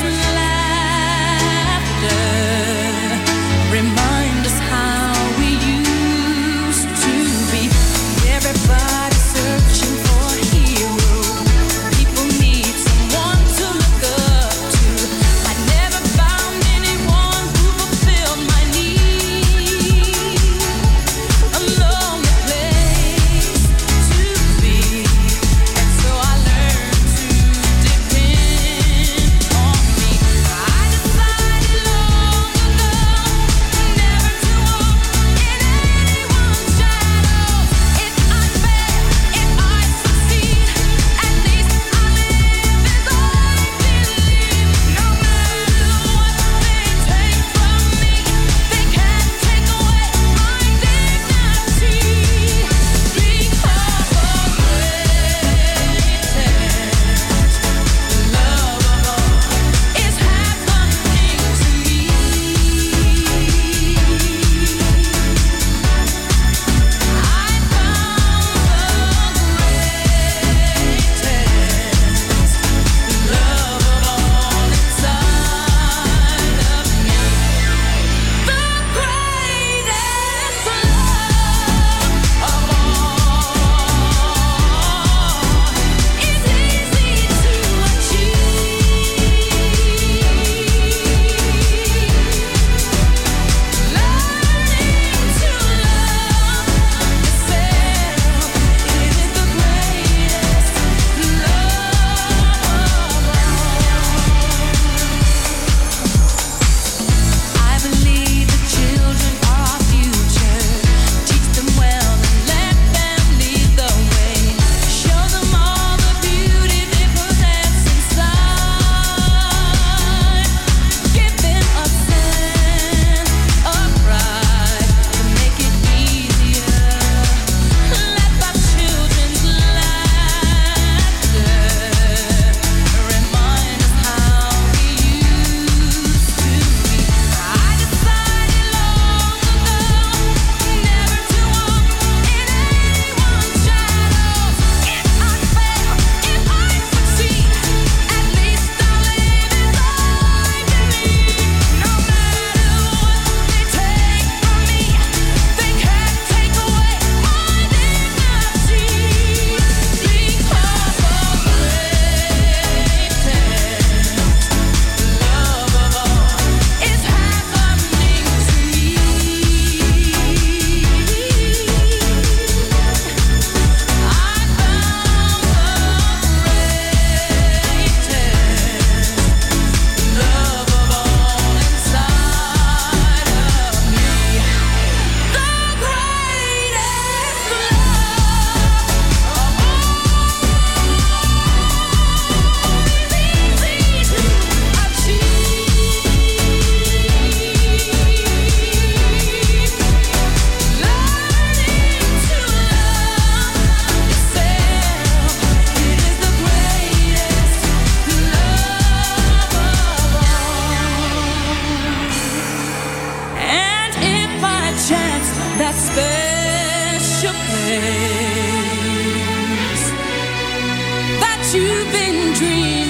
Children's been dreaming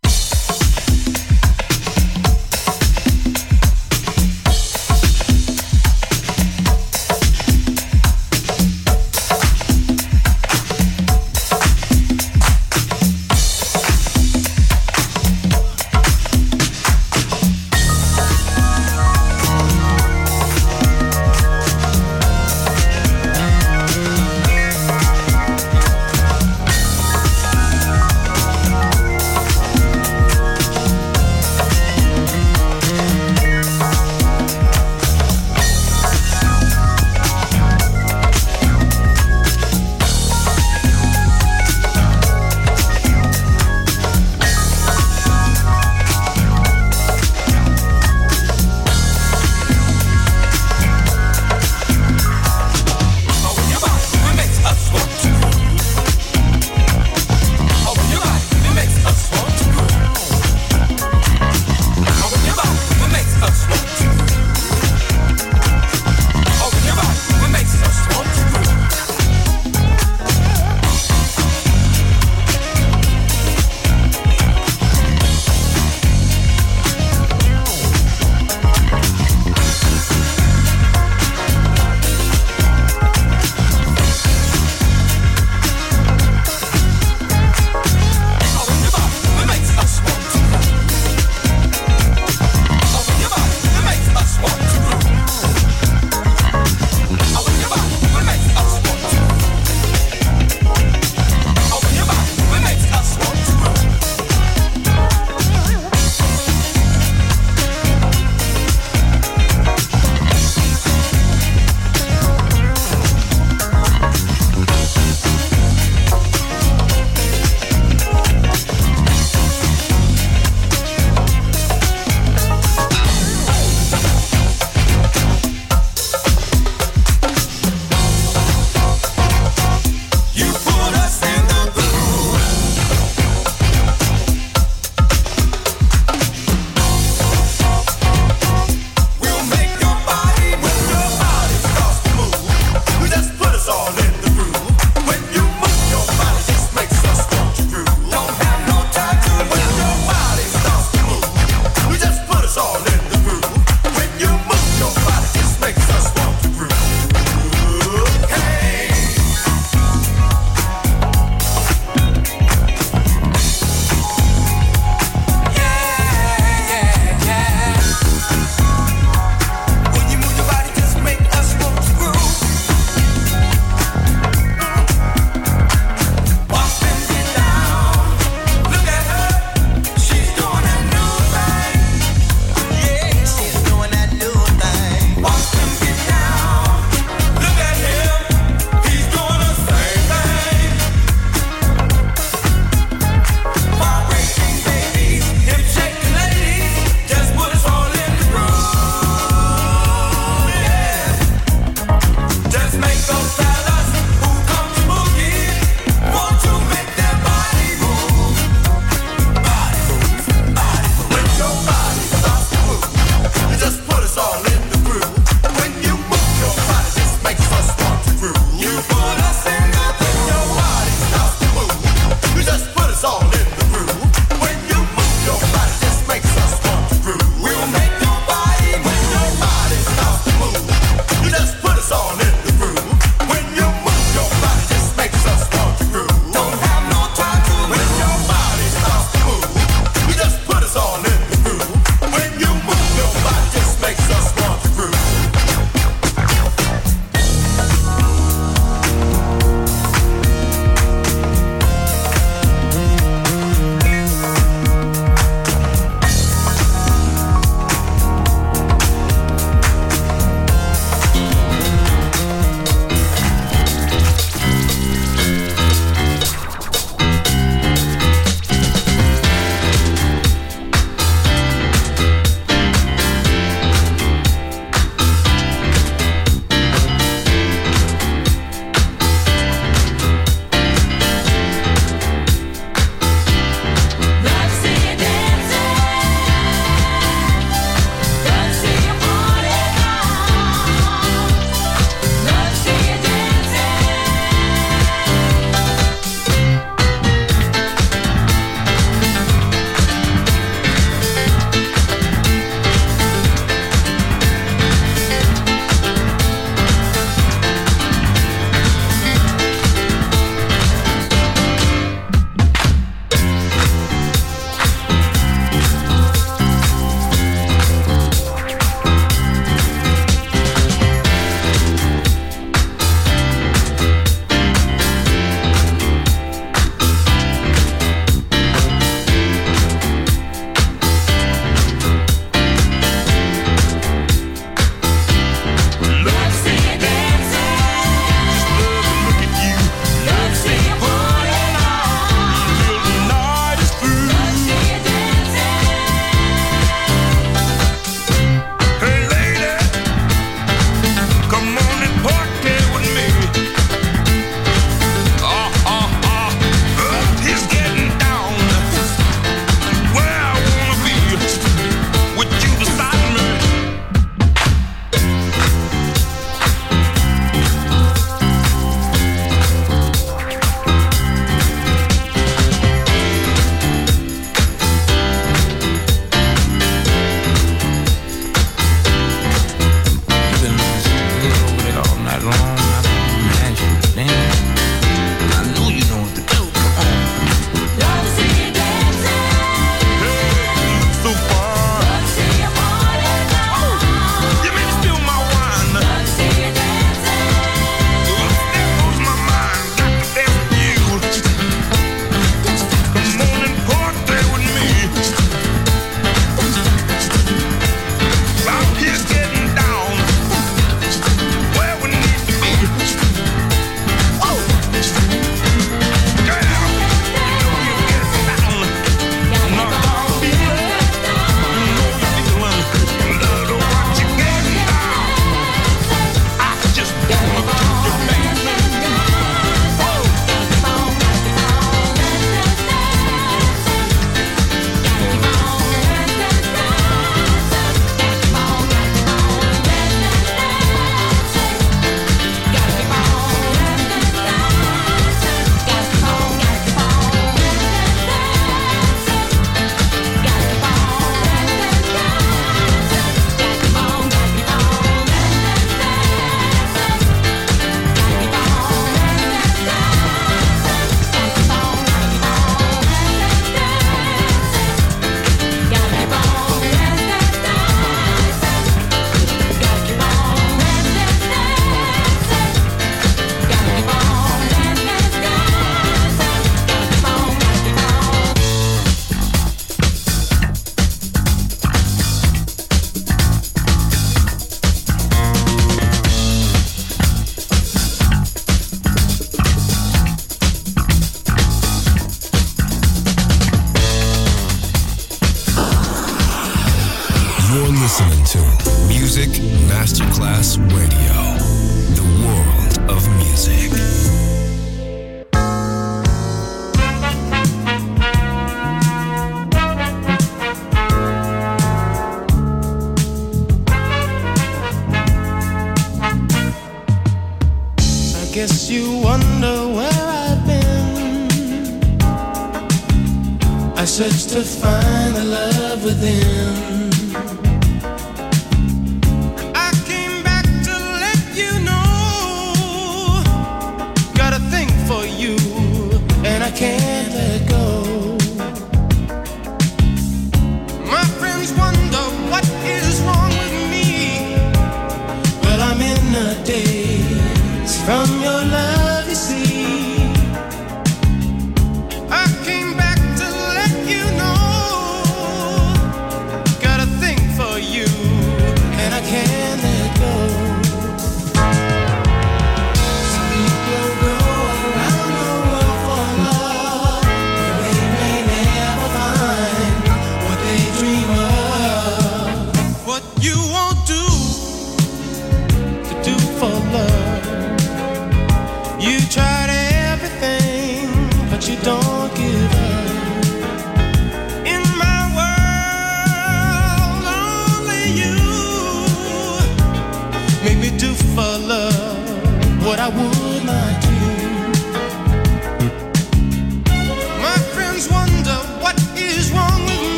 I search to find the love within.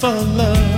For love.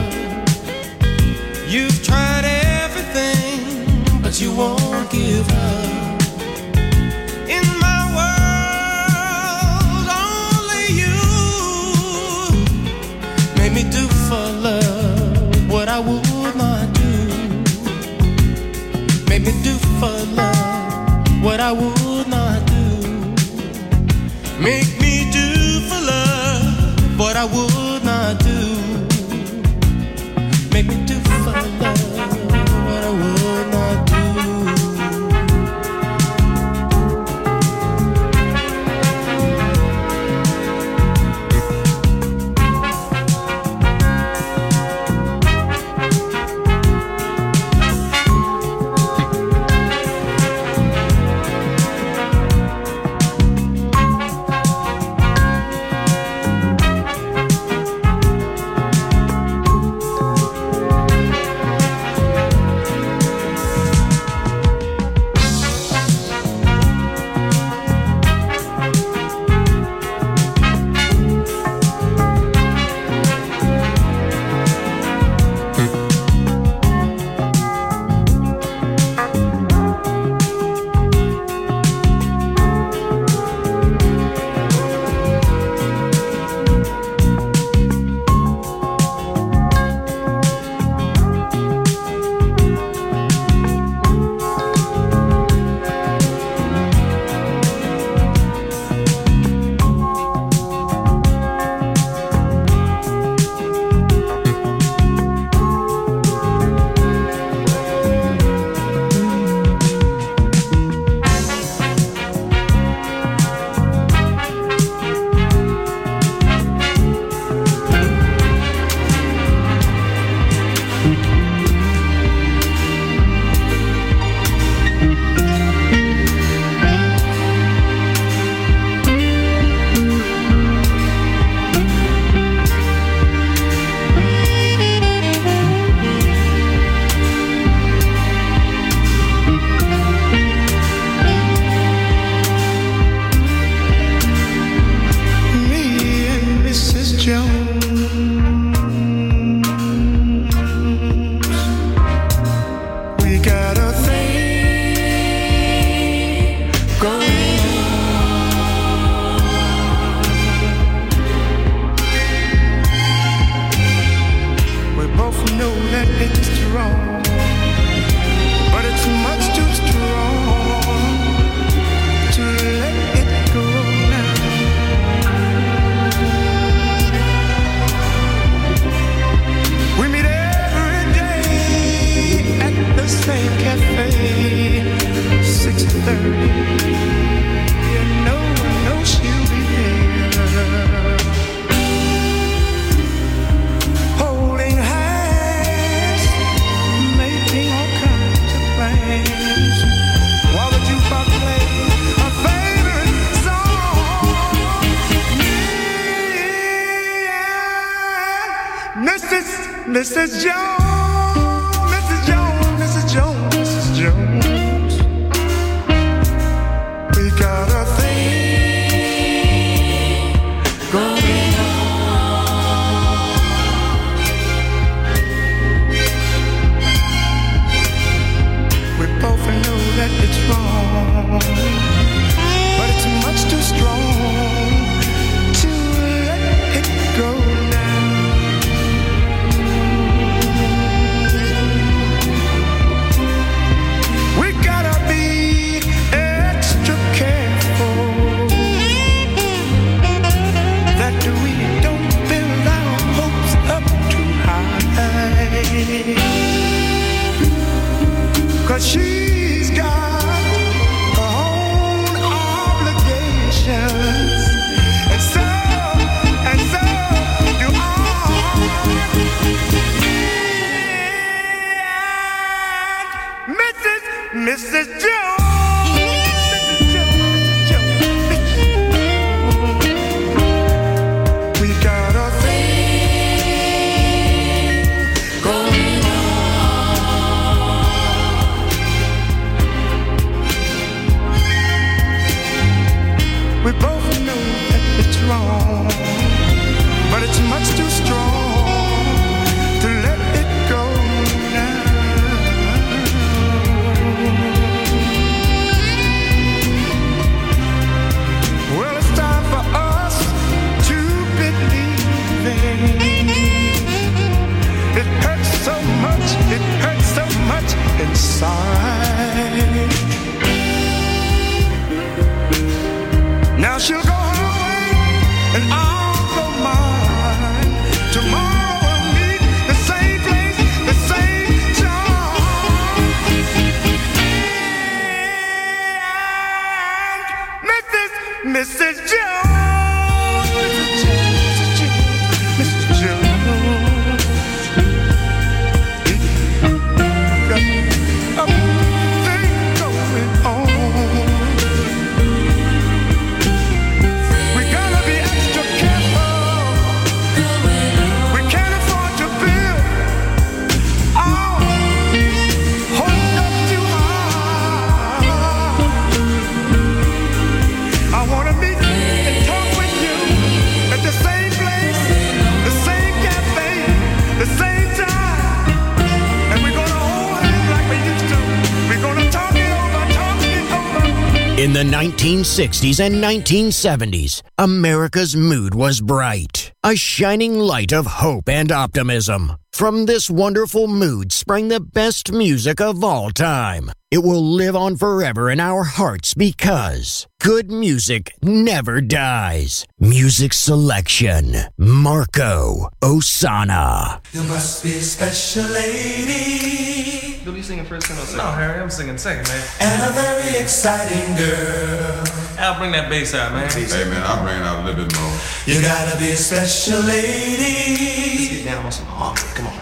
1960s and 1970s, America's mood was bright, a shining light of hope and optimism. From this wonderful mood sprang the best music of all time. It will live on forever in our hearts because good music never dies. Music selection Marco Ossanna. You must be a special lady. Will be singing first and second? No, Harry, I'm singing second, man. And a very exciting girl. I'll bring that bass out, man. Hey, man, I'll bring it out a little bit more. You gotta be a special lady down on some harmony. Come on.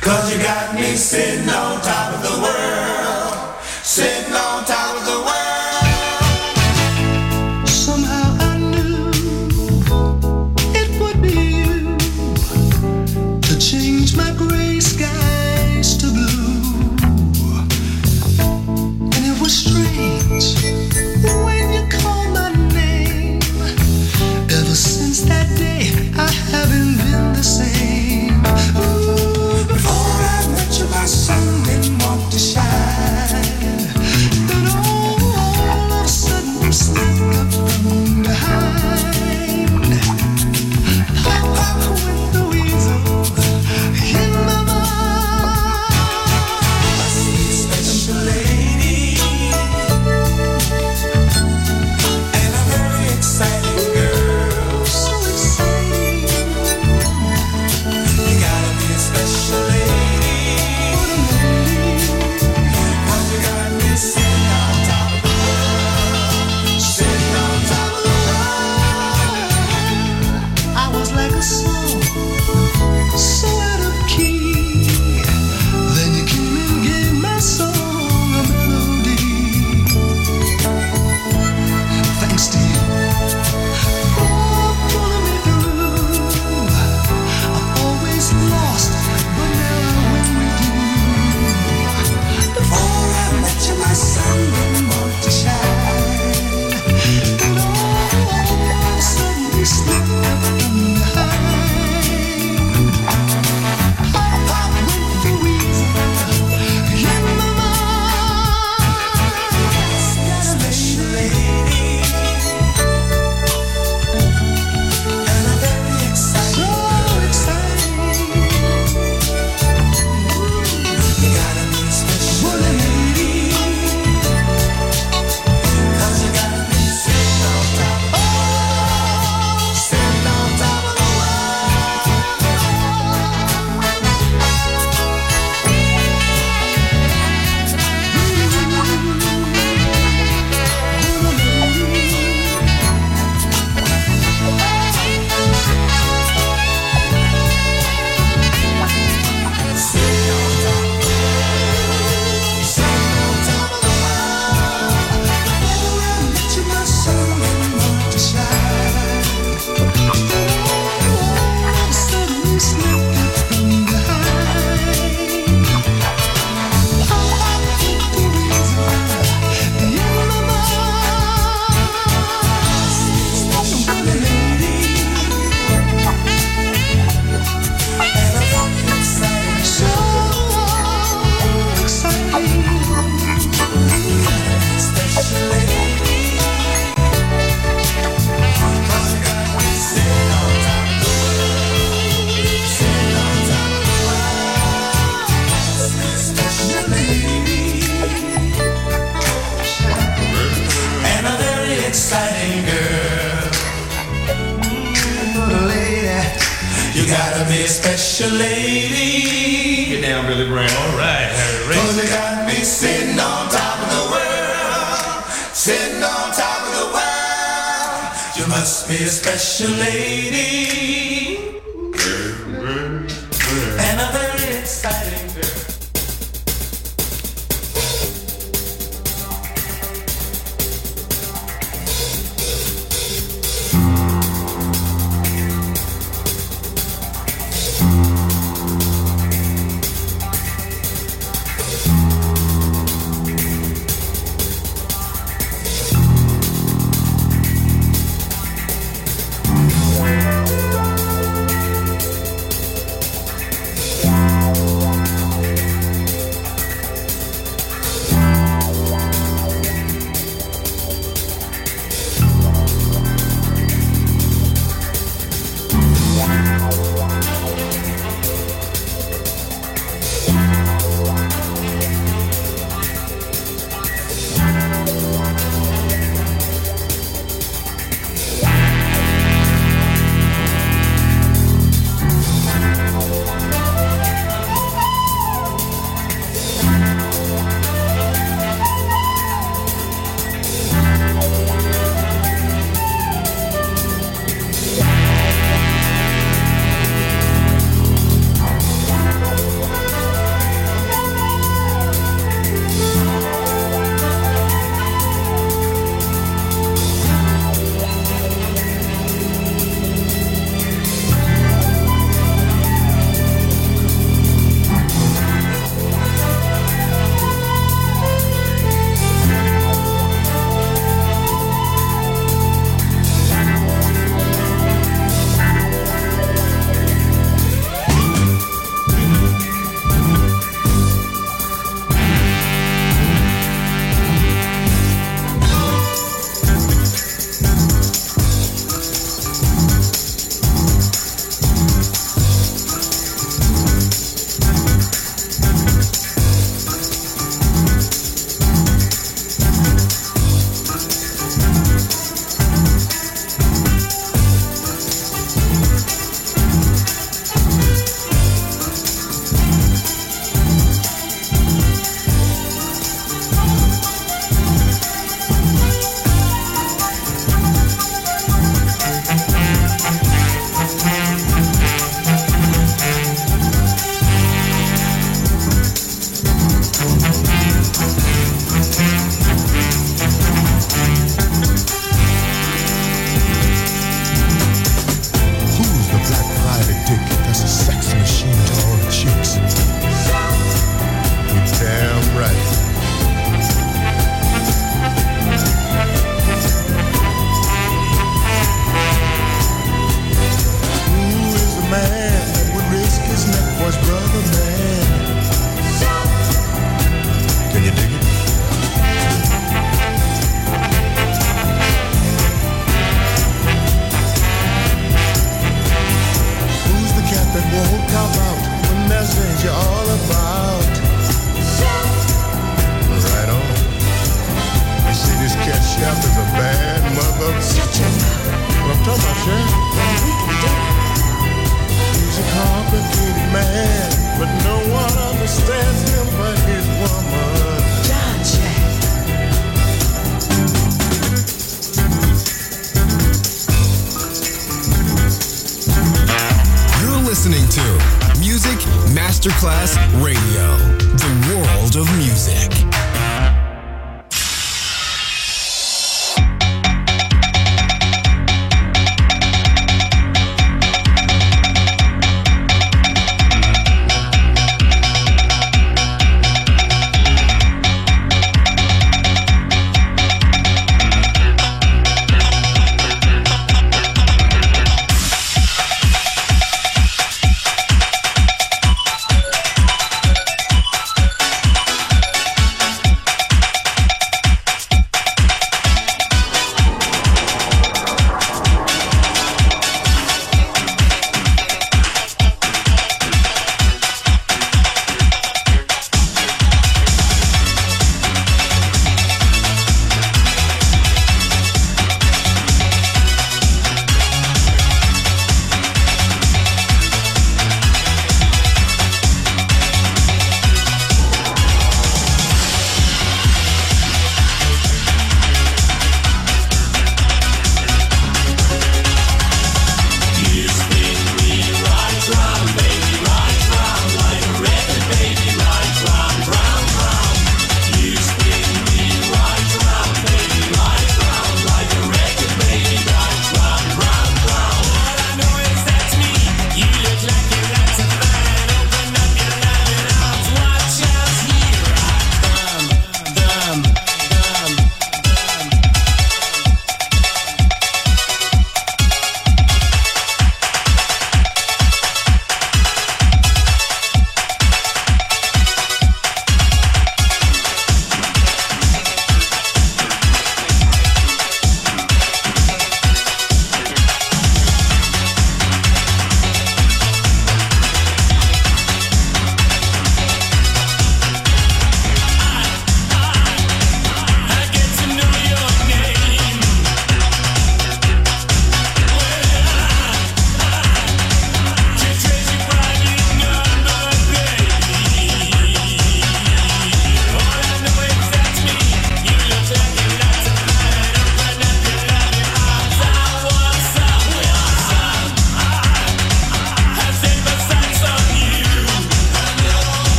Cause you got me sitting on top of the world. Sitting on top of the world. strange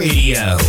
Radio.